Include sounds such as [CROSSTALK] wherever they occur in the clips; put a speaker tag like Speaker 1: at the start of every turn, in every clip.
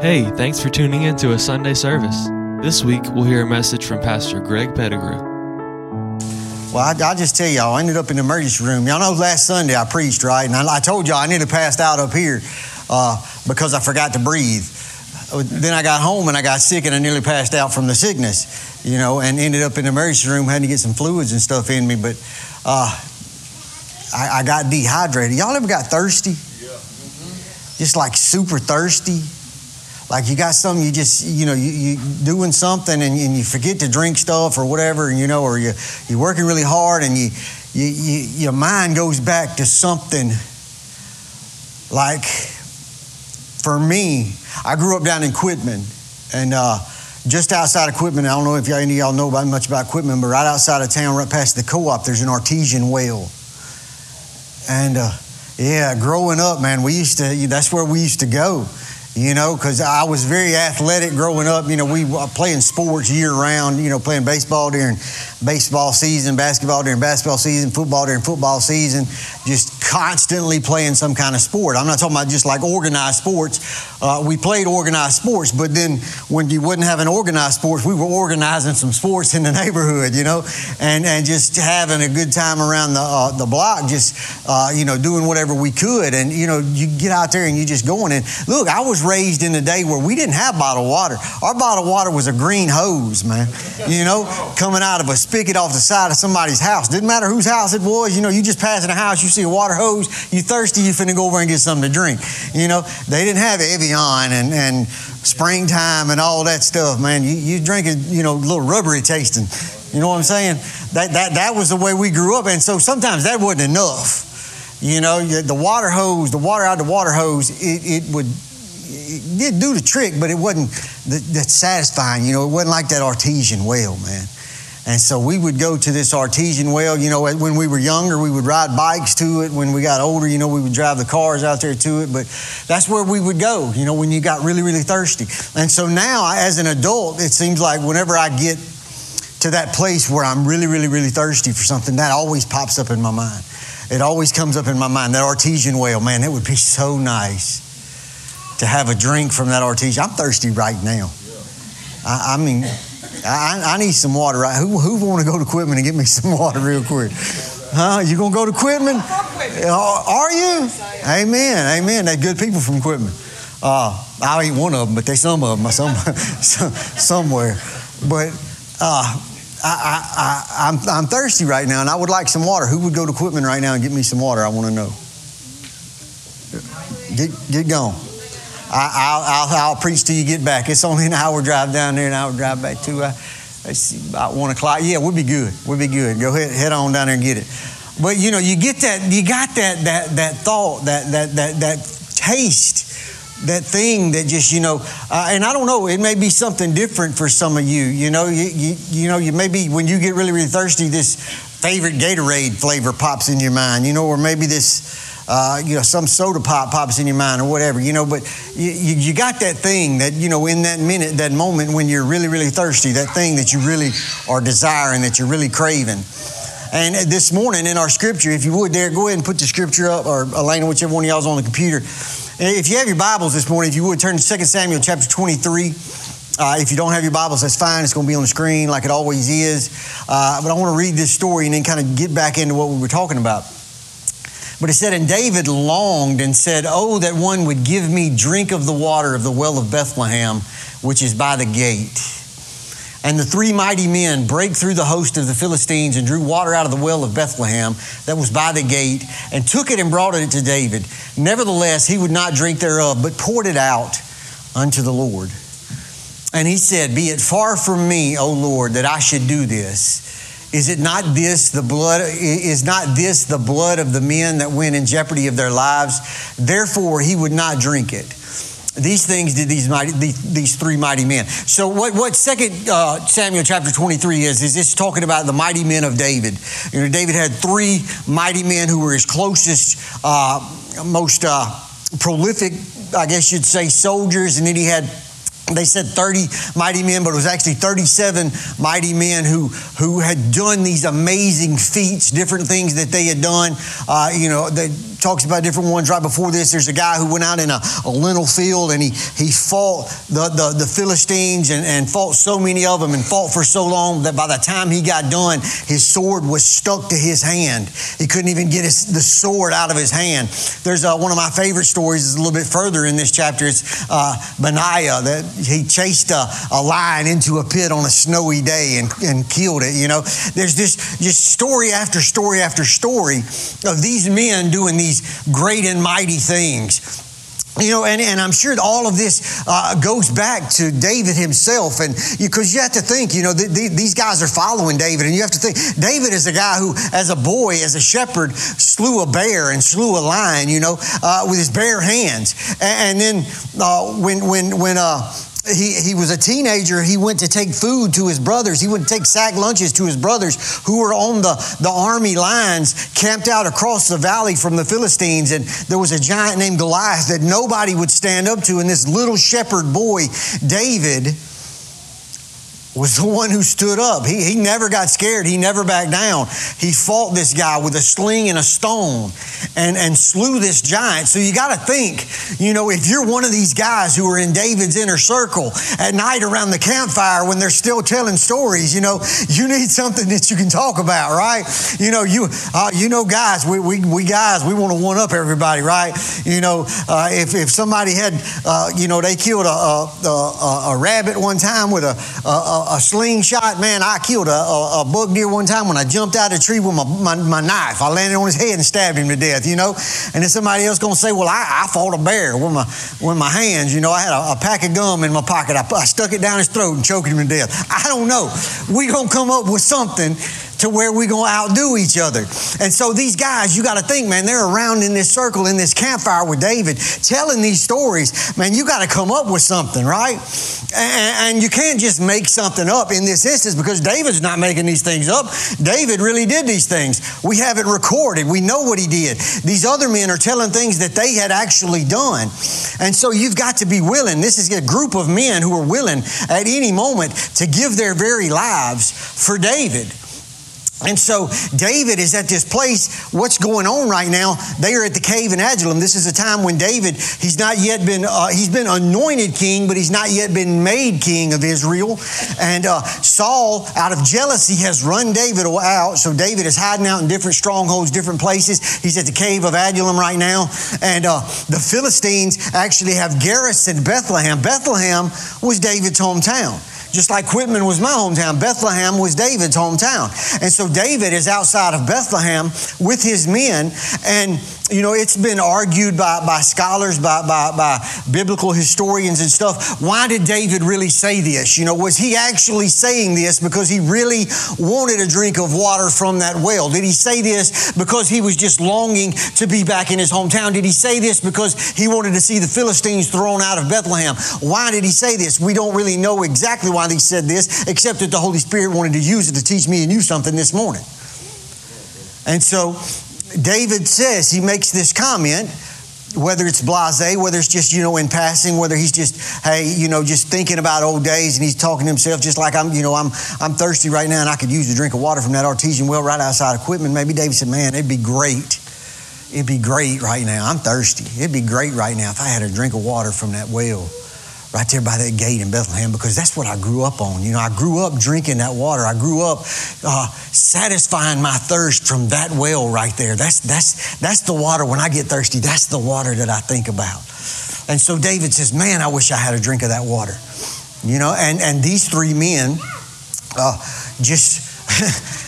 Speaker 1: Hey, thanks for tuning in to a Sunday service. This week, we'll hear a message from Pastor Greg Pettigrew.
Speaker 2: Well, I, I'll just tell y'all, I ended up in the emergency room. Y'all know last Sunday I preached, right? And I, I told y'all I nearly passed out up here uh, because I forgot to breathe. Then I got home and I got sick and I nearly passed out from the sickness, you know, and ended up in the emergency room, had to get some fluids and stuff in me. But uh, I, I got dehydrated. Y'all ever got thirsty? Yeah. Just like super thirsty? Like you got something, you just, you know, you, you doing something and, and you forget to drink stuff or whatever, and you know, or you, you're working really hard and you, you, you, your mind goes back to something like, for me, I grew up down in Quitman and uh, just outside of Quitman, I don't know if y'all, any of y'all know about, much about Quitman, but right outside of town, right past the co-op, there's an artesian well. And uh, yeah, growing up, man, we used to, that's where we used to go you know, because I was very athletic growing up. You know, we were playing sports year round, you know, playing baseball during baseball season, basketball during basketball season, football during football season, just constantly playing some kind of sport. I'm not talking about just like organized sports. Uh, we played organized sports, but then when you wouldn't have an organized sports, we were organizing some sports in the neighborhood, you know, and, and just having a good time around the, uh, the block, just, uh, you know, doing whatever we could. And, you know, you get out there and you just going. And look, I was raised in a day where we didn't have bottled water. Our bottled water was a green hose, man. You know, coming out of a spigot off the side of somebody's house. Didn't matter whose house it was. You know, you just passing a house, you see a water hose, you thirsty, you finna go over and get something to drink. You know, they didn't have Evian and, and springtime and all that stuff, man. You, you drink it, you know, a little rubbery tasting. You know what I'm saying? That, that, that was the way we grew up. And so sometimes that wasn't enough. You know, the water hose, the water out the water hose, it, it would it did do the trick, but it wasn't that satisfying. You know, it wasn't like that artesian well, man. And so we would go to this artesian well. You know, when we were younger, we would ride bikes to it. When we got older, you know, we would drive the cars out there to it. But that's where we would go, you know, when you got really, really thirsty. And so now, as an adult, it seems like whenever I get to that place where I'm really, really, really thirsty for something, that always pops up in my mind. It always comes up in my mind. That artesian well, man, it would be so nice to have a drink from that artesian. I'm thirsty right now. I, I mean, I, I, need some water. Right? Who, who want to go to Quitman and get me [LAUGHS] some water real quick? Huh? You gonna go to Quitman? Uh, are you? Amen. Amen. They're good people from Quitman. Uh, I ain't one of them, but they some of them [LAUGHS] some, somewhere. But uh, I, I, I'm, I'm thirsty right now, and I would like some water. Who would go to Quitman right now and get me some water? I want to know. Get, get going. I, will I'll preach till you get back. It's only an hour drive down there, an hour drive back too. Uh, about one o'clock. Yeah, we'll be good. We'll be good. Go ahead, head on down there and get it. But you know, you get that, you got that that that thought, that that that that taste, that thing that just you know. Uh, and I don't know, it may be something different for some of you. You know, you you, you know, you maybe when you get really really thirsty, this favorite Gatorade flavor pops in your mind. You know, or maybe this uh, you know, some soda pop pops in your mind or whatever, you know, but you, you, got that thing that, you know, in that minute, that moment when you're really, really thirsty, that thing that you really are desiring, that you're really craving. And this morning in our scripture, if you would, Derek, go ahead and put the scripture up, or Elena, whichever one of y'all's on the computer. If you have your Bibles this morning, if you would, turn to 2 Samuel chapter 23. Uh, if you don't have your Bibles, that's fine. It's going to be on the screen like it always is. Uh, but I want to read this story and then kind of get back into what we were talking about. But it said, And David longed and said, Oh, that one would give me drink of the water of the well of Bethlehem, which is by the gate. And the three mighty men brake through the host of the Philistines and drew water out of the well of Bethlehem that was by the gate, and took it and brought it to David. Nevertheless, he would not drink thereof, but poured it out unto the Lord. And he said, Be it far from me, O Lord, that I should do this. Is it not this the blood is not this the blood of the men that went in jeopardy of their lives? Therefore he would not drink it. These things did these mighty, these, these three mighty men. So what what Second uh, Samuel chapter twenty three is is it's talking about the mighty men of David. You know, David had three mighty men who were his closest, uh, most uh, prolific, I guess you'd say, soldiers, and then he had they said 30 mighty men, but it was actually 37 mighty men who, who had done these amazing feats, different things that they had done. Uh, you know, they talks about different ones. Right before this, there's a guy who went out in a, a lentil field and he, he fought the, the, the Philistines and, and fought so many of them and fought for so long that by the time he got done, his sword was stuck to his hand. He couldn't even get his, the sword out of his hand. There's uh, one of my favorite stories is a little bit further in this chapter. It's uh, Benaiah that he chased a, a lion into a pit on a snowy day and, and killed it. You know, there's this just story after story after story of these men doing these great and mighty things. You know, and, and I'm sure all of this uh, goes back to David himself. And because you, you, have to think, you know, the, the, these guys are following David. And you have to think, David is a guy who, as a boy, as a shepherd, slew a bear and slew a lion, you know, uh, with his bare hands. And, and then uh, when, when, when, uh, he, he was a teenager. He went to take food to his brothers. He went to take sack lunches to his brothers who were on the, the army lines, camped out across the valley from the Philistines. And there was a giant named Goliath that nobody would stand up to. And this little shepherd boy, David, was the one who stood up. He, he never got scared. He never backed down. He fought this guy with a sling and a stone and, and slew this giant. So you got to think, you know, if you're one of these guys who are in David's inner circle at night around the campfire when they're still telling stories, you know, you need something that you can talk about, right? You know, you uh, you know, guys, we, we, we guys, we want to one up everybody, right? You know, uh, if, if somebody had, uh, you know, they killed a, a, a, a rabbit one time with a, a a, slingshot. Man, I killed a, a, a, bug deer one time when I jumped out of a tree with my, my, my, knife. I landed on his head and stabbed him to death, you know? And then somebody else to say, well, I, I fought a bear with my, with my hands. You know, I had a, a pack of gum in my pocket. I, I stuck it down his throat and choked him to death. I don't know. we to come up with something to where we're going to outdo each other. And so these guys, you got to think, man, they're around in this circle, in this campfire with David, telling these stories. Man, you got to come up with something, right? And, and, you can't just make something up in this instance because David's not making these things up. David really did these things. We have it recorded. We know what he did. These other men are telling things that they had actually done. And so you've got to be willing. This is a group of men who are willing at any moment to give their very lives for David. And so David is at this place. What's going on right now? They are at the cave in Adullam. This is a time when David, he's not yet been, uh, he's been anointed king, but he's not yet been made king of Israel. And uh, Saul, out of jealousy, has run David out. So David is hiding out in different strongholds, different places. He's at the cave of Adullam right now. And uh, the Philistines actually have garrisoned Bethlehem. Bethlehem was David's hometown. Just like Quitman was my hometown, Bethlehem was David's hometown. And so David is outside of Bethlehem with his men, and you know, it's been argued by, by scholars, by, by, by biblical historians and stuff. Why did David really say this? You know, was he actually saying this because he really wanted a drink of water from that well? Did he say this because he was just longing to be back in his hometown? Did he say this because he wanted to see the Philistines thrown out of Bethlehem? Why did he say this? We don't really know exactly why he said this, except that the Holy Spirit wanted to use it to teach me and you something this morning. And so David says, he makes this comment, whether it's blase, whether it's just, you know, in passing, whether he's just, hey, you know, just thinking about old days and he's talking to himself just like I'm, you know, I'm, I'm thirsty right now and I could use a drink of water from that artesian well right outside Quitman. Maybe David said, man, it'd be great. It'd be great right now. I'm thirsty. It'd be great right now if I had a drink of water from that well right there by that gate in Bethlehem because that's what I grew up on. You know, I grew up drinking that water. I grew up uh, satisfying my thirst from that well right there. That's, that's, that's the water when I get thirsty. That's the water that I think about. And so David says, Man, I wish I had a drink of that water. You know, and, and these three men uh, just. [LAUGHS]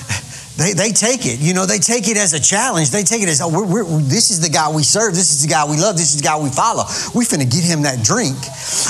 Speaker 2: They, they take it, you know, they take it as a challenge. They take it as, oh, we're, we're, this is the guy we serve. This is the guy we love. This is the guy we follow. We finna get him that drink.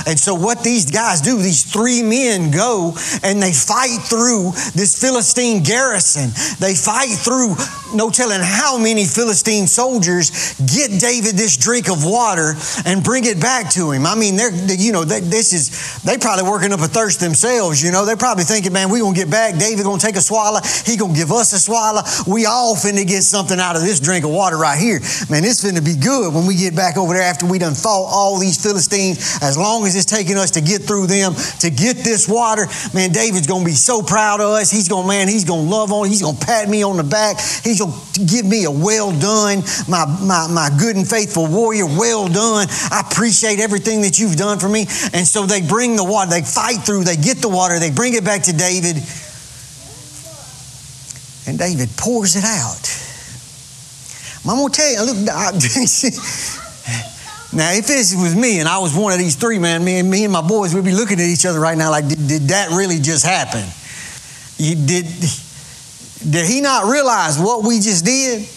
Speaker 2: And so what these guys do, these three men go and they fight through this Philistine garrison. They fight through no telling how many Philistine soldiers get David this drink of water and bring it back to him. I mean, they're, you know, they, this is, they probably working up a thirst themselves, you know. They're probably thinking, man, we gonna get back. David gonna take a swallow. He gonna give us a to swallow. We all finna get something out of this drink of water right here. Man, it's finna be good when we get back over there after we done fought all these Philistines. As long as it's taking us to get through them, to get this water, man, David's gonna be so proud of us. He's gonna, man, he's gonna love on, he's gonna pat me on the back. He's gonna give me a well done, my, my, my good and faithful warrior, well done. I appreciate everything that you've done for me. And so they bring the water, they fight through, they get the water, they bring it back to David. And David pours it out. I'm going to tell you, look, I, [LAUGHS] now if this was me and I was one of these three, man, me and me and my boys, we'd be looking at each other right now like, did, did that really just happen? You, did, did he not realize what we just did?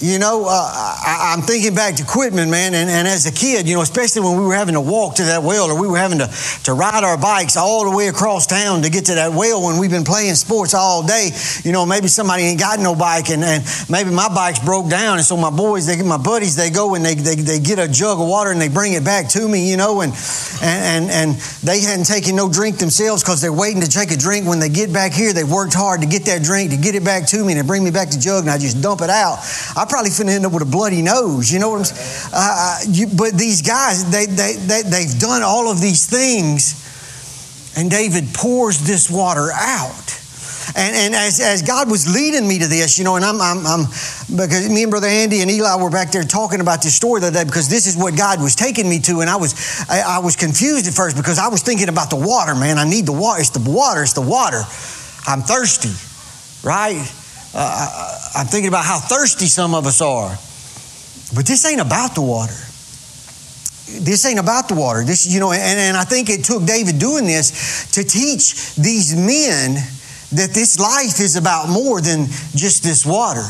Speaker 2: You know, uh, I, am thinking back to Quitman, man, and, and, as a kid, you know, especially when we were having to walk to that well or we were having to, to ride our bikes all the way across town to get to that well when we've been playing sports all day. You know, maybe somebody ain't got no bike and, and maybe my bike's broke down. And so my boys, they, my buddies, they go and they, they, they get a jug of water and they bring it back to me, you know, and, and, and, and they hadn't taken no drink themselves because they're waiting to take a drink. When they get back here, they worked hard to get that drink, to get it back to me, and they bring me back the jug and I just dump it out. I probably finna end up with a bloody nose. You know what I'm saying? Uh, uh, you, but these guys, they, they, they, they've done all of these things, and David pours this water out. And, and as, as God was leading me to this, you know, and I'm, I'm, I'm, because me and Brother Andy and Eli were back there talking about this story the other day because this is what God was taking me to. And I was, I, I was confused at first because I was thinking about the water, man. I need the water. It's the water. It's the water. I'm thirsty, right? Uh, I'm thinking about how thirsty some of us are. But this ain't about the water. This ain't about the water. This, you know, and, and I think it took David doing this to teach these men that this life is about more than just this water.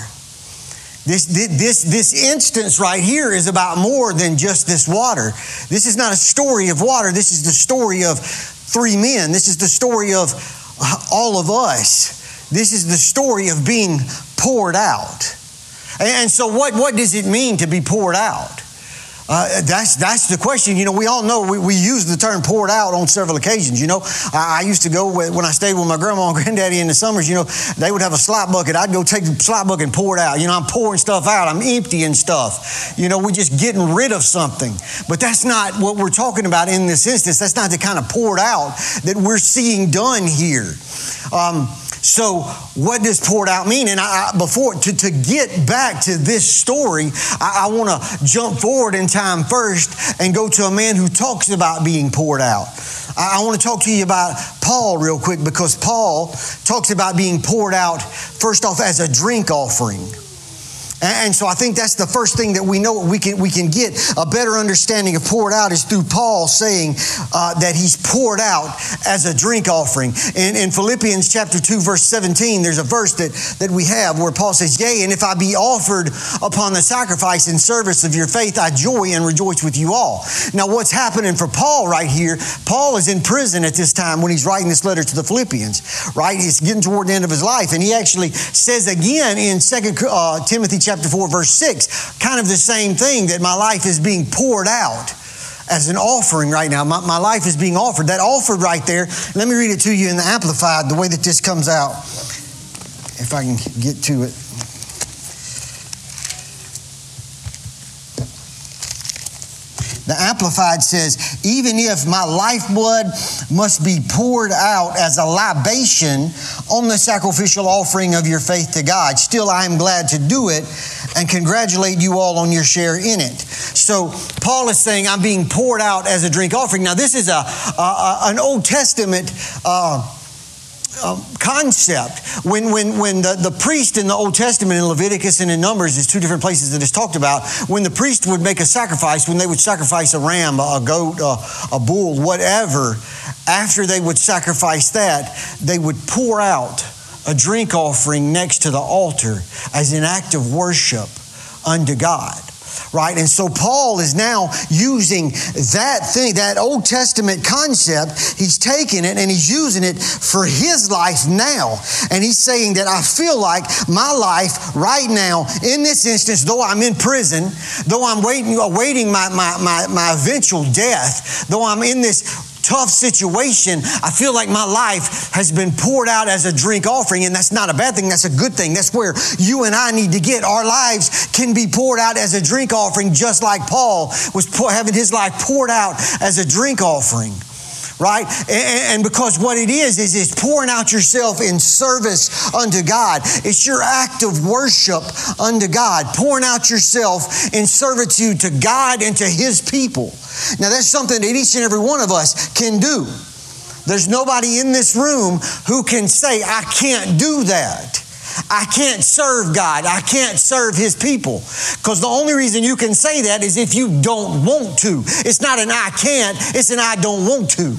Speaker 2: This, this, this instance right here is about more than just this water. This is not a story of water. This is the story of three men. This is the story of uh, all of us. This is the story of being poured out. And so, what, what does it mean to be poured out? Uh, that's, that's the question. You know, we all know we, we use the term poured out on several occasions. You know, I, I used to go with, when I stayed with my grandma and [LAUGHS] granddaddy in the summers, you know, they would have a slop bucket. I'd go take the slop bucket and pour it out. You know, I'm pouring stuff out, I'm emptying stuff. You know, we're just getting rid of something. But that's not what we're talking about in this instance. That's not the kind of poured out that we're seeing done here. Um, so, what does poured out mean? And I, before to, to get back to this story, I, I want to jump forward in time first and go to a man who talks about being poured out. I, I want to talk to you about Paul real quick because Paul talks about being poured out first off as a drink offering. And so I think that's the first thing that we know we can, we can get a better understanding of poured out is through Paul saying uh, that he's poured out as a drink offering. In, in Philippians chapter 2, verse 17, there's a verse that, that we have where Paul says, Yea, and if I be offered upon the sacrifice and service of your faith, I joy and rejoice with you all. Now, what's happening for Paul right here? Paul is in prison at this time when he's writing this letter to the Philippians, right? He's getting toward the end of his life. And he actually says again in 2 uh, Timothy chapter chapter 4, verse 6, kind of the same thing that my life is being poured out as an offering right now. My, my life is being offered. That offered right there, let me read it to you in the Amplified, the way that this comes out, if I can get to it. The Amplified says, even if my lifeblood must be poured out as a libation on the sacrificial offering of your faith to God, still I am glad to do it and congratulate you all on your share in it. So Paul is saying, I'm being poured out as a drink offering. Now, this is a, a an Old Testament. Uh, uh, concept. When, when, when the, the priest in the Old Testament, in Leviticus and in Numbers, is two different places that it's talked about. When the priest would make a sacrifice, when they would sacrifice a ram, a goat, a, a bull, whatever, after they would sacrifice that, they would pour out a drink offering next to the altar as an act of worship unto God right? And so Paul is now using that thing, that Old Testament concept, he's taking it and he's using it for his life now. And he's saying that I feel like my life right now, in this instance, though I'm in prison, though I'm waiting, awaiting my, my, my, my eventual death, though I'm in this tough situation, I feel like my life has been poured out as a drink offering, and that's not a bad thing, that's a good thing. That's where you and I need to get. Our lives can be poured out as a drink offering, just like Paul was having his life poured out as a drink offering right? And, because what it is, is it's pouring out yourself in service unto God. It's your act of worship unto God, pouring out yourself in servitude to God and to His people. Now, that's something that each and every one of us can do. There's nobody in this room who can say, I can't do that. I can't serve God. I can't serve His people. Because the only reason you can say that is if you don't want to. It's not an I can't, it's an I don't want to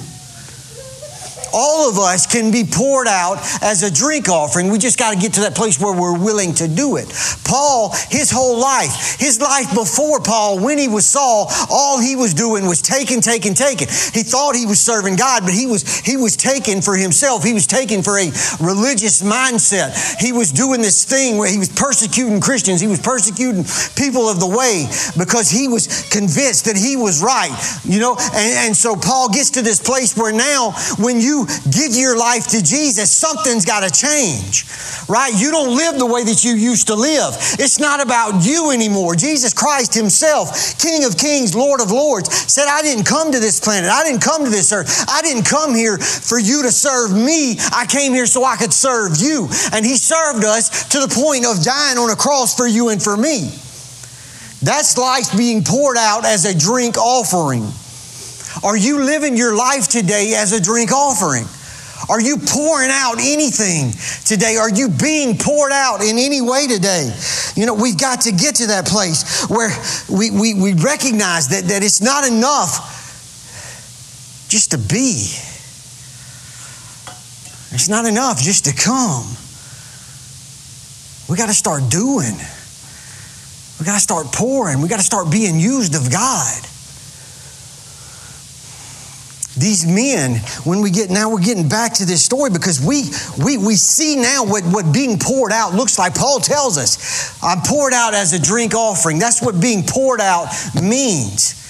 Speaker 2: all of us can be poured out as a drink offering. We just got to get to that place where we're willing to do it. Paul, his whole life, his life before Paul, when he was Saul, all he was doing was taking, taking, taking. He thought he was serving God, but he was he was taking for himself. He was taking for a religious mindset. He was doing this thing where he was persecuting Christians. He was persecuting people of the way because he was convinced that he was right. You know, and, and so Paul gets to this place where now when give your life to Jesus, something's got to change, right? You don't live the way that you used to live. It's not about you anymore. Jesus Christ Himself, King of Kings, Lord of Lords, said, I didn't come to this planet. I didn't come to this earth. I didn't come here for you to serve me. I came here so I could serve you. And He served us to the point of dying on a cross for you and for me. That's life being poured out as a drink offering. Are you living your life today as a drink offering? Are you pouring out anything today? Are you being poured out in any way today? You know, we've got to get to that place where we, we, we recognize that, that it's not enough just to be. It's not enough just to come. We got to start doing. We got to start pouring. We got to start being used of God. These men, when we get now, we're getting back to this story because we we we see now what, what being poured out looks like. Paul tells us, I'm poured out as a drink offering. That's what being poured out means.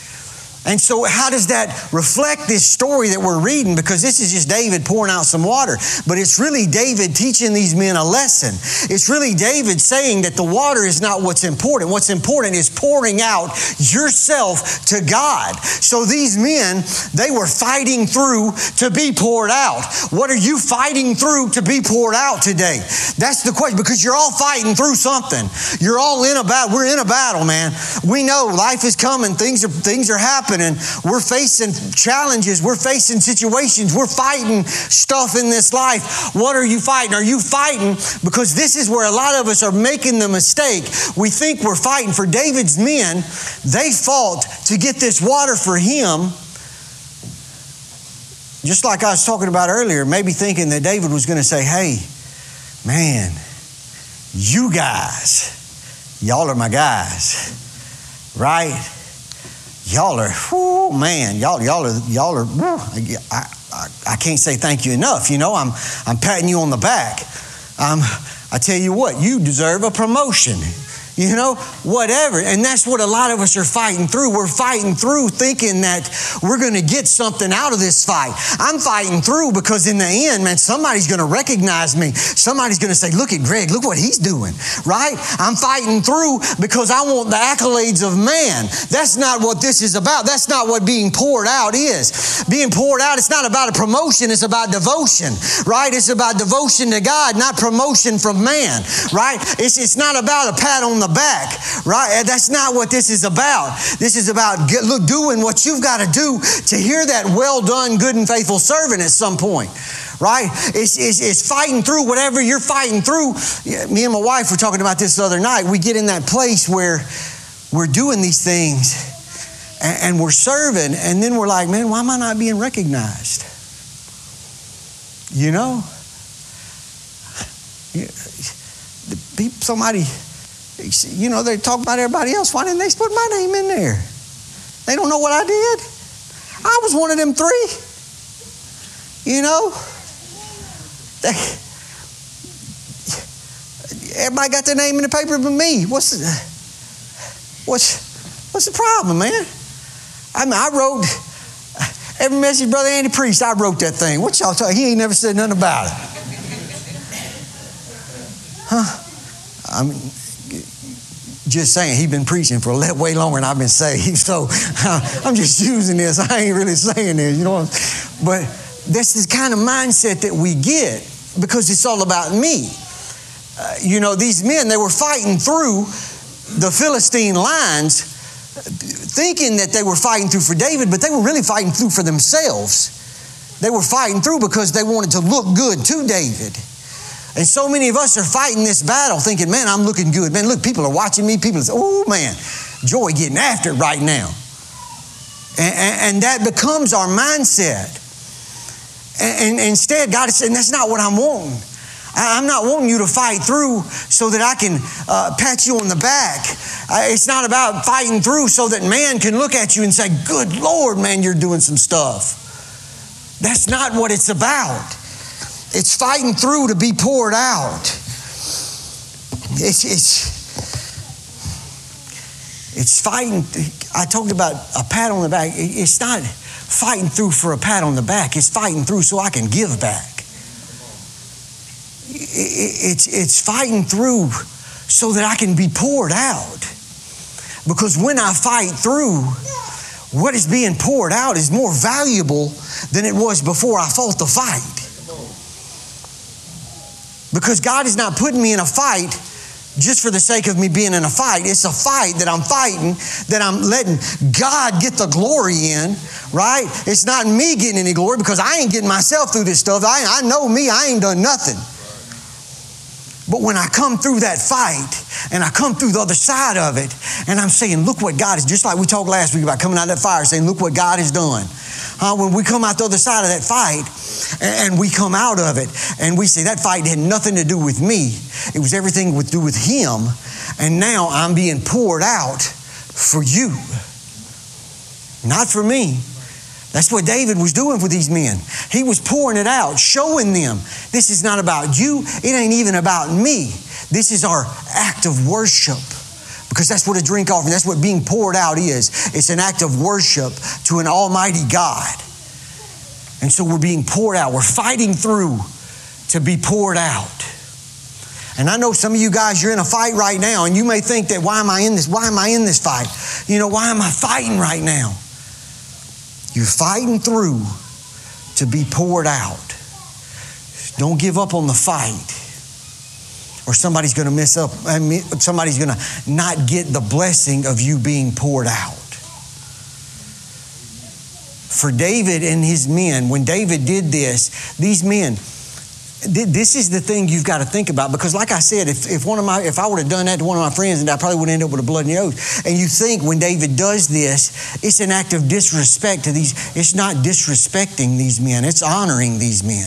Speaker 2: And so, how does that reflect this story that we're reading? Because this is just David pouring out some water, but it's really David teaching these men a lesson. It's really David saying that the water is not what's important. What's important is pouring out yourself to God. So, these men, they were fighting through to be poured out. What are you fighting through to be poured out today? That's the question, because you're all fighting through something. You're all in a battle. We're in a battle, man. We know life is coming, things are, things are happening happening. We're facing challenges. We're facing situations. We're fighting stuff in this life. What are you fighting? Are you fighting? Because this is where a lot of us are making the mistake. We think we're fighting for David's men. They fought to get this water for him. Just like I was talking about earlier, maybe thinking that David was going to say, hey, man, you guys, y'all are my guys, right? Y'all are, whoo, man, y'all, y'all are, y'all are, whoo, I, I, I can't say thank you enough. You know, I'm, I'm patting you on the back. Um, I tell you what, you deserve a promotion you know, whatever. And that's what a lot of us are fighting through. We're fighting through thinking that we're going to get something out of this fight. I'm fighting through because in the end, man, somebody's going to recognize me. Somebody's going to say, look at Greg, look what he's doing, right? I'm fighting through because I want the accolades of man. That's not what this is about. That's not what being poured out is. Being poured out, it's not about a promotion, it's about devotion, right? It's about devotion to God, not promotion from man, right? It's, it's not about a pat on the the back, right? That's not what this is about. This is about look, doing what you've got to do to hear that well done, good and faithful servant at some point right? It's, it's, it's, fighting through whatever you're fighting through. Me and my wife were talking about this the other night. We get in that place where we're doing these things and, and we're serving, and then we're like, man, why am I not being recognized? You know? Somebody you know, they talk about everybody else. Why didn't they put my name in there? They don't know what I did. I was one of them three. You know? They, everybody got their name in the paper but me. What's the, what's, what's the problem, man? I mean, I wrote, Every message Brother Andy Priest, I wrote that thing. What y'all talking? He ain't never said nothing about it. Huh? I mean, just saying, he's been preaching for way longer than I've been saved. [LAUGHS] So I'm just using this. I ain't really saying this, you know. But this is the kind of mindset that we get because it's all about me. Uh, you know, these men, they were fighting through the Philistine lines thinking that they were fighting through for David, but they were really fighting through for themselves. They were fighting through because they wanted to look good to David. And so many of us are fighting this battle thinking, man, I'm looking good. Man, look, people are watching me. People say, oh, man, Joy getting after it right now. And, and, and that becomes our mindset. And, and, instead, God is saying, that's not what I'm wanting. I'm not wanting you to fight through so that I can uh, pat you on the back. Uh, it's not about fighting through so that man can look at you and say, Good Lord, man, you're doing some stuff. That's not what it's about. It's fighting through to be poured out. It's, it's, it's fighting. I talked about a pat on the back. It's not fighting through for a pat on the back, it's fighting through so I can give back. It's, it's fighting through so that I can be poured out. Because when I fight through, what is being poured out is more valuable than it was before I fought the fight. Because God is not putting me in a fight just for the sake of me being in a fight. It's a fight that I'm fighting, that I'm letting God get the glory in, right? It's not me getting any glory because I ain't getting myself through this stuff. I, I know me, I ain't done nothing. But when I come through that fight and I come through the other side of it and I'm saying, look what God is, just like we talked last week about coming out of that fire, saying, look what God has done. Uh, when we come out the other side of that fight and, we come out of it and we say that fight had nothing to do with me, it was everything to do with Him. And now I'm being poured out for you, not for me. That's what David was doing for these men. He was pouring it out, showing them this is not about you, it ain't even about me. This is our act of worship. Because that's what a drink offering, that's what being poured out is. It's an act of worship to an almighty God. And so we're being poured out. We're fighting through to be poured out. And I know some of you guys, you're in a fight right now, and you may think that why am I in this? Why am I in this fight? You know, why am I fighting right now? You're fighting through to be poured out. Don't give up on the fight, or somebody's going to mess up. Somebody's going to not get the blessing of you being poured out. For David and his men, when David did this, these men, this is the thing you've got to think about because like i said if, if one of my if i would have done that to one of my friends and i probably would end up with a blood nose and you think when david does this it's an act of disrespect to these it's not disrespecting these men it's honoring these men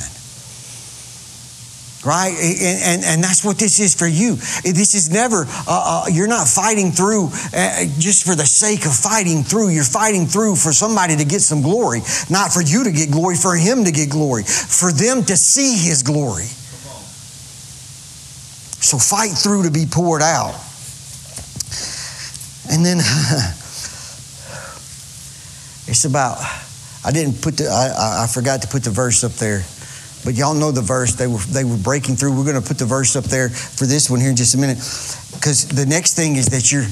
Speaker 2: right? And, and, and, that's what this is for you. This is never, uh, uh, you're not fighting through uh, just for the sake of fighting through. You're fighting through for somebody to get some glory, not for you to get glory, for Him to get glory, for them to see His glory. So fight through to be poured out. And then [LAUGHS] it's about, I didn't put the, I, I forgot to put the verse up there. But y'all know the verse. They were, they were breaking through. We're going to put the verse up there for this one here in just a minute. Because the next thing is that you're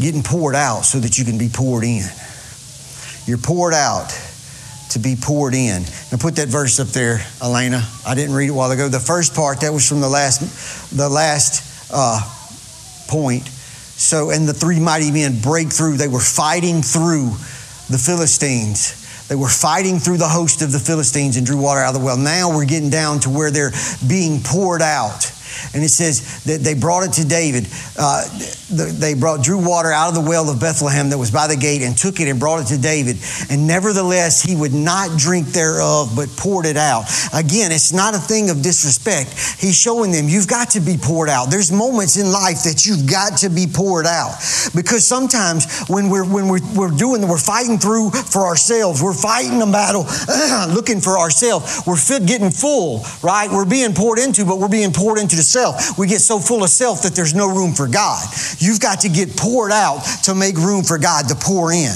Speaker 2: getting poured out so that you can be poured in. You're poured out to be poured in. Now put that verse up there, Elena. I didn't read it a while ago. The first part, that was from the last, the last uh, point. So, and the three mighty men break through. They were fighting through the Philistines they were fighting through the host of the Philistines and drew water out of the well. Now we're getting down to where they're being poured out. And it says that they brought it to David. Uh, they brought drew water out of the well of Bethlehem that was by the gate and took it and brought it to David. And nevertheless, he would not drink thereof, but poured it out. Again, it's not a thing of disrespect. He's showing them you've got to be poured out. There's moments in life that you've got to be poured out because sometimes when we're when we're, we're doing we're fighting through for ourselves, we're fighting a battle, [CLEARS THROAT] looking for ourselves. We're fit, getting full, right? We're being poured into, but we're being poured into the self. We get so full of self that there's no room for God. You've got to get poured out to make room for God to pour in.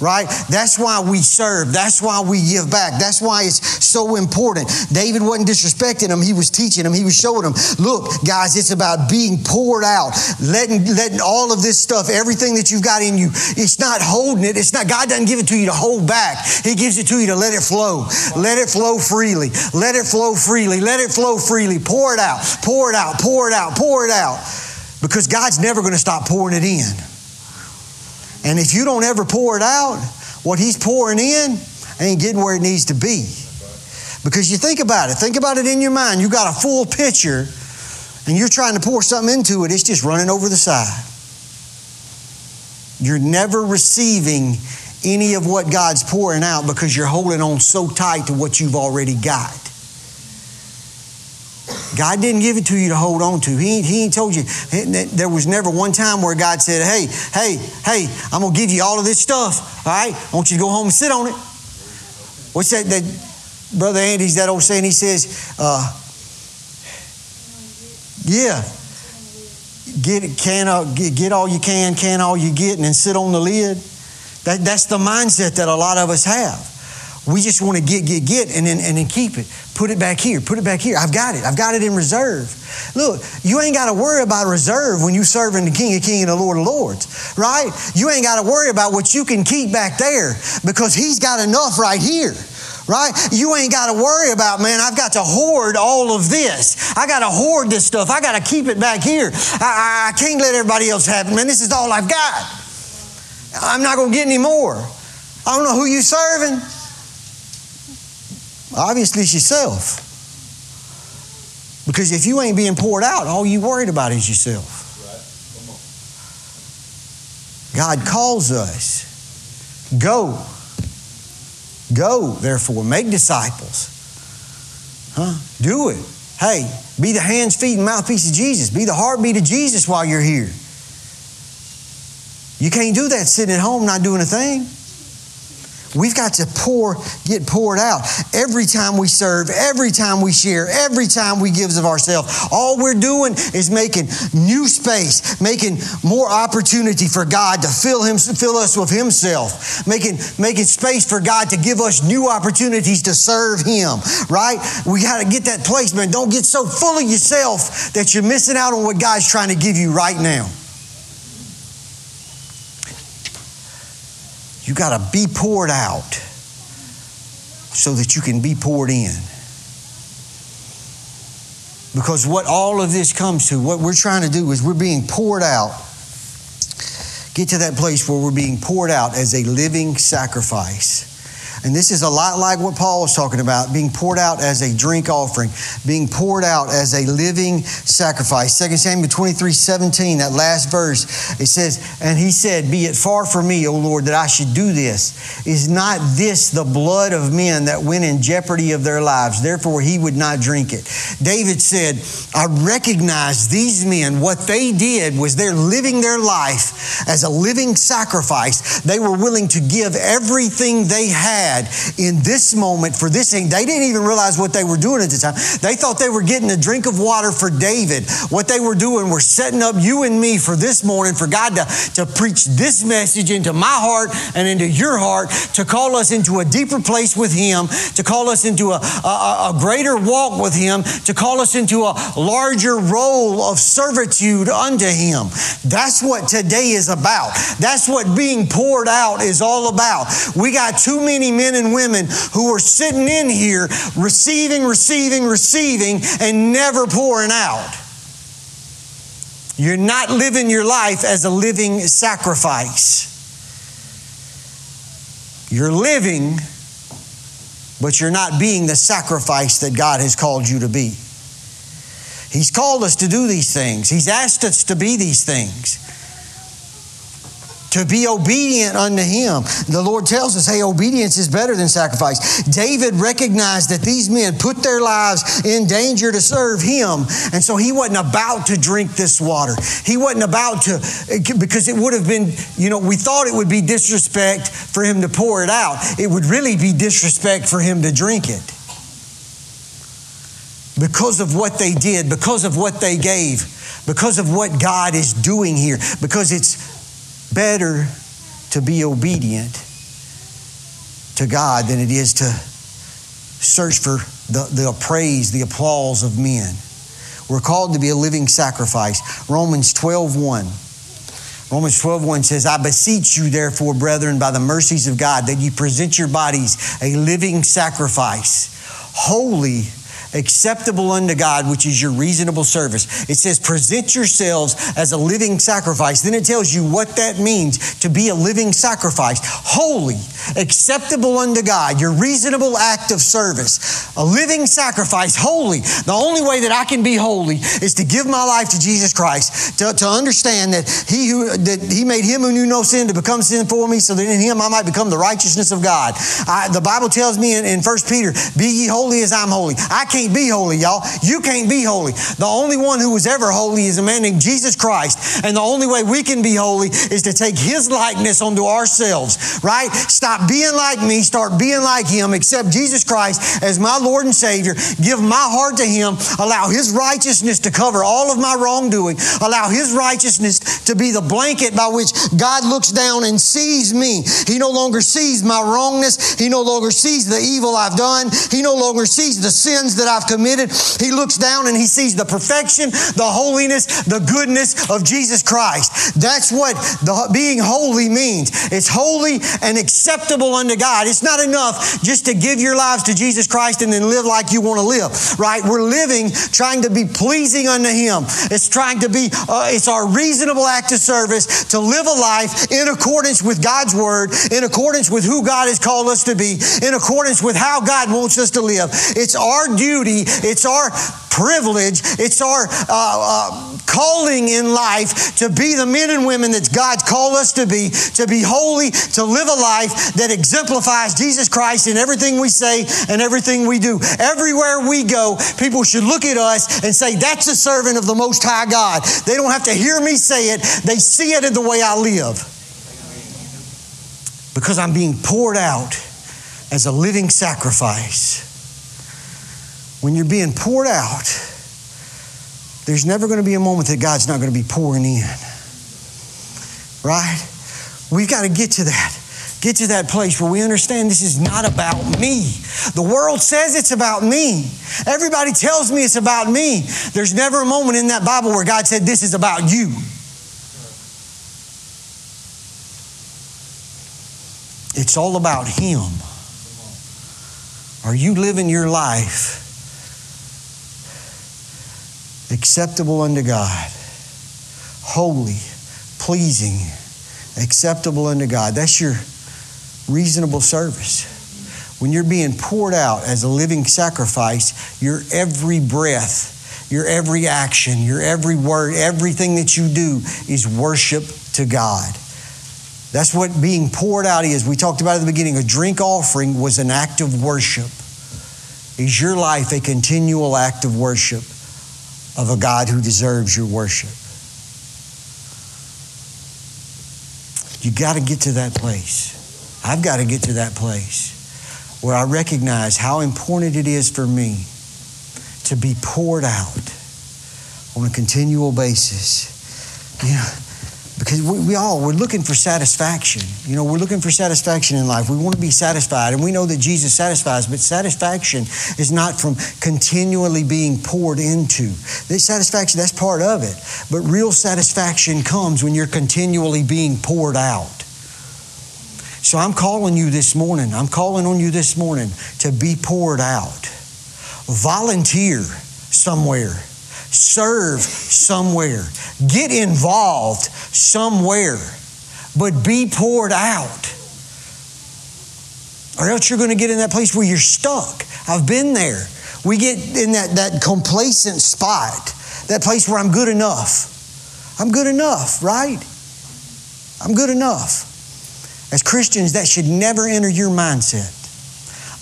Speaker 2: Right? That's why we serve. That's why we give back. That's why it's so important. David wasn't disrespecting them. He was teaching them. He was showing them, look, guys, it's about being poured out, letting, letting all of this stuff, everything that you've got in you, it's not holding it. It's not, God doesn't give it to you to hold back. He gives it to you to let it flow. Let it flow freely. Let it flow freely. Let it flow freely. Pour it out. Pour it out. Pour it out. Pour it out. Because God's never going to stop pouring it in. And if you don't ever pour it out, what He's pouring in ain't getting where it needs to be. Because you think about it, think about it in your mind. You got a full pitcher and you're trying to pour something into it, it's just running over the side. You're never receiving any of what God's pouring out because you're holding on so tight to what you've already got. God didn't give it to you to hold on to. He, he ain't told you. There was never one time where God said, hey, hey, hey, I'm going to give you all of this stuff. All right? I want you to go home and sit on it. What's that? that Brother Andy's that old saying. He says, uh, yeah, get, can, uh, get, get all you can, can all you get, and then sit on the lid. That, that's the mindset that a lot of us have. We just want to get, get, get, and then, and then keep it. Put it back here. Put it back here. I've got it. I've got it in reserve. Look, you ain't got to worry about reserve when you're serving the King of Kings and the Lord of Lords, right? You ain't got to worry about what you can keep back there because He's got enough right here right? You ain't got to worry about, man, I've got to hoard all of this. I got to hoard this stuff. I got to keep it back here. I, I, I, can't let everybody else have it, man. This is all I've got. I'm not going to get any more. I don't know who you serving. Obviously, it's yourself. Because if you ain't being poured out, all you worried about is yourself. God calls us. Go. Go, therefore, make disciples. Huh? Do it. Hey, be the hands, feet, and mouthpiece of Jesus. Be the heartbeat of Jesus while you're here. You can't do that sitting at home not doing a thing. We've got to pour, get poured out every time we serve, every time we share, every time we give of ourselves. All we're doing is making new space, making more opportunity for God to fill him, fill us with Himself, making making space for God to give us new opportunities to serve Him. Right? We got to get that place, man. Don't get so full of yourself that you're missing out on what God's trying to give you right now. You got to be poured out so that you can be poured in. Because what all of this comes to, what we're trying to do is we're being poured out. Get to that place where we're being poured out as a living sacrifice and this is a lot like what Paul was talking about being poured out as a drink offering, being poured out as a living sacrifice. 2 Samuel 23 17, that last verse, it says, And he said, Be it far from me, O Lord, that I should do this. Is not this the blood of men that went in jeopardy of their lives? Therefore, he would not drink it. David said, I recognize these men. What they did was they're living their life as a living sacrifice. They were willing to give everything they had had in this moment for this thing. They didn't even realize what they were doing at the time. They thought they were getting a drink of water for David. What they were doing was setting up you and me for this morning for God to, to preach this message into my heart and into your heart, to call us into a deeper place with Him, to call us into a, a, a greater walk with Him, to call us into a larger role of servitude unto Him. That's what today is about. That's what being poured out is all about. We got too many men and women who are sitting in here receiving, receiving, receiving, and never pouring out. You're not living your life as a living sacrifice. You're living, but you're not being the sacrifice that God has called you to be. He's called us to do these things, He's asked us to be these things to be obedient unto him. The Lord tells us, hey, obedience is better than sacrifice. David recognized that these men put their lives in danger to serve him. And so he wasn't about to drink this water. He wasn't about to, because it would have been, you know, we thought it would be disrespect for him to pour it out. It would really be disrespect for him to drink it. Because of what they did, because of what they gave, because of what God is doing here, because it's better to be obedient to God than it is to search for the, the praise, the applause of men. We're called to be a living sacrifice. Romans 12 1. Romans 12, 1 says, I beseech you, therefore, brethren, by the mercies of God, that you present your bodies a living sacrifice, holy, acceptable unto God, which is your reasonable service. It says, present yourselves as a living sacrifice. Then it tells you what that means to be a living sacrifice. Holy, acceptable unto God, your reasonable act of service. A living sacrifice, holy. The only way that I can be holy is to give my life to Jesus Christ, to, to understand that He who that He made Him who knew no sin to become sin for me, so that in Him I might become the righteousness of God. I, the Bible tells me in, in 1 Peter, be ye holy as I'm holy. I can't be holy, y'all. You can't be holy. The only one who was ever holy is a man named Jesus Christ. And the only way we can be holy is to take His likeness onto ourselves, right? Stop being like me, start being like Him, accept Jesus Christ as my Lord and Savior, give my heart to Him, allow His righteousness to cover all of my wrongdoing, allow His righteousness to be the blanket by which God looks down and sees me. He no longer sees my wrongness, He no longer sees the evil I've done, He no longer sees the sins that I've committed. He looks down and He sees the perfection, the holiness, the goodness of Jesus Christ. That's what the, being holy means. It's holy and acceptable unto God. It's not enough just to give your lives to Jesus Christ and then live like you want to live, right? We're living trying to be pleasing unto Him. It's trying to be, uh, it's our reasonable act of service to live a life in accordance with God's Word, in accordance with who God has called us to be, in accordance with how God wants us to live. It's our duty, it's our privilege, it's our uh, uh, calling in life to be the men and women that God's called us to be, to be holy, to live a life that exemplifies Jesus Christ in everything we say and everything we do. Everywhere we go, people should look at us and say, That's a servant of the Most High God. They don't have to hear me say it, they see it in the way I live. Because I'm being poured out as a living sacrifice when you're being poured out, there's never going to be a moment that God's not going to be pouring in. Right? We've got to get to that. Get to that place where we understand this is not about me. The world says it's about me. Everybody tells me it's about me. There's never a moment in that Bible where God said, This is about you. It's all about Him. Are you living your life acceptable unto God, holy, pleasing, acceptable unto God. That's your reasonable service. When you're being poured out as a living sacrifice, your every breath, your every action, your every word, everything that you do is worship to God. That's what being poured out is. We talked about at the beginning, a drink offering was an act of worship. Is your life a continual act of worship? Of a God who deserves your worship. You got to get to that place. I've got to get to that place where I recognize how important it is for me to be poured out on a continual basis. You know, because we, we, all we're looking for satisfaction. You know we're looking for satisfaction in life. We want to be satisfied. And we know that jesus satisfies but satisfaction is not from continually being poured into. This satisfaction that's part of it. But real satisfaction comes when you're continually being poured out. So i'm calling you this morning i'm calling on you this morning to be poured out. Volunteer somewhere serve somewhere, get involved somewhere, but be poured out. Or else you're going to get in that place where you're stuck. I've been there. We get in that, that complacent spot, that place where I'm good enough. I'm good enough, right? I'm good enough. As Christians, that should never enter your mindset.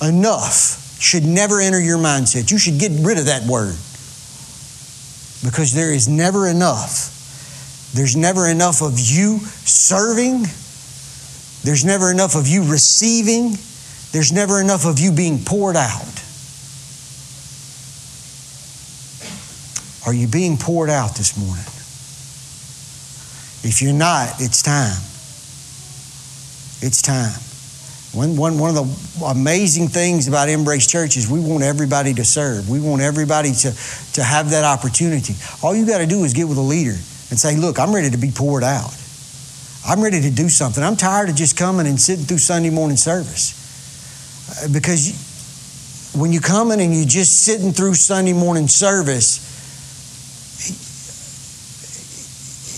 Speaker 2: Enough should never enter your mindset. You should get rid of that word because there is never enough. There's never enough of you serving. There's never enough of you receiving. There's never enough of you being poured out. Are you being poured out this morning? If you're not, it's time. It's time. One, one, one of the amazing things about Embrace Church is we want everybody to serve. We want everybody to, to have that opportunity. All you got to do is get with a leader and say, Look, I'm ready to be poured out. I'm ready to do something. I'm tired of just coming and sitting through Sunday morning service. Uh, because when you're coming and you're just sitting through Sunday morning service,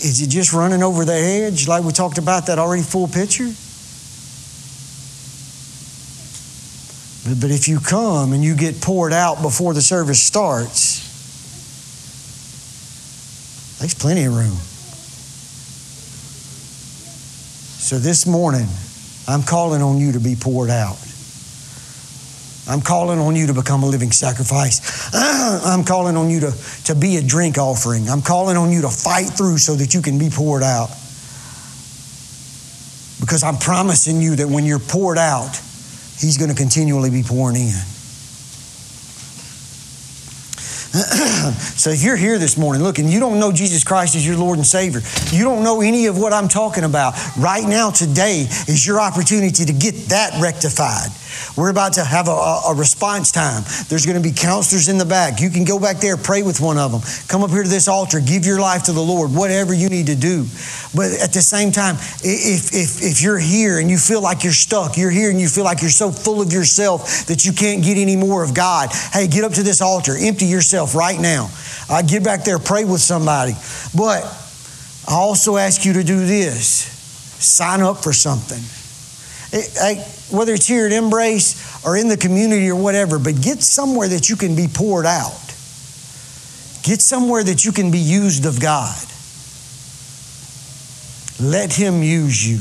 Speaker 2: is it just running over the edge like we talked about that already full picture? But, if you come and you get poured out before the service starts, there's plenty of room. So this morning, I'm calling on you to be poured out. I'm calling on you to become a living sacrifice. [CLEARS THROAT] I'm calling on you to, to be a drink offering. I'm calling on you to fight through so that you can be poured out. Because I'm promising you that when you're poured out, He's going to continually be pouring in. [CLEARS THROAT] so if you're here this morning, look, and you don't know Jesus Christ as your Lord and Savior, you don't know any of what I'm talking about, right now, today is your opportunity to get that rectified. We're about to have a, a, response time. There's going to be counselors in the back. You can go back there, pray with one of them. Come up here to this altar, give your life to the Lord, whatever you need to do. But at the same time, if, if, if you're here and you feel like you're stuck, you're here and you feel like you're so full of yourself that you can't get any more of God, hey, get up to this altar, empty yourself right now. Uh, get back there, pray with somebody. But I also ask you to do this sign up for something. Hey, whether it's here at Embrace or in the community or whatever, but get somewhere that you can be poured out. Get somewhere that you can be used of God. Let Him use you.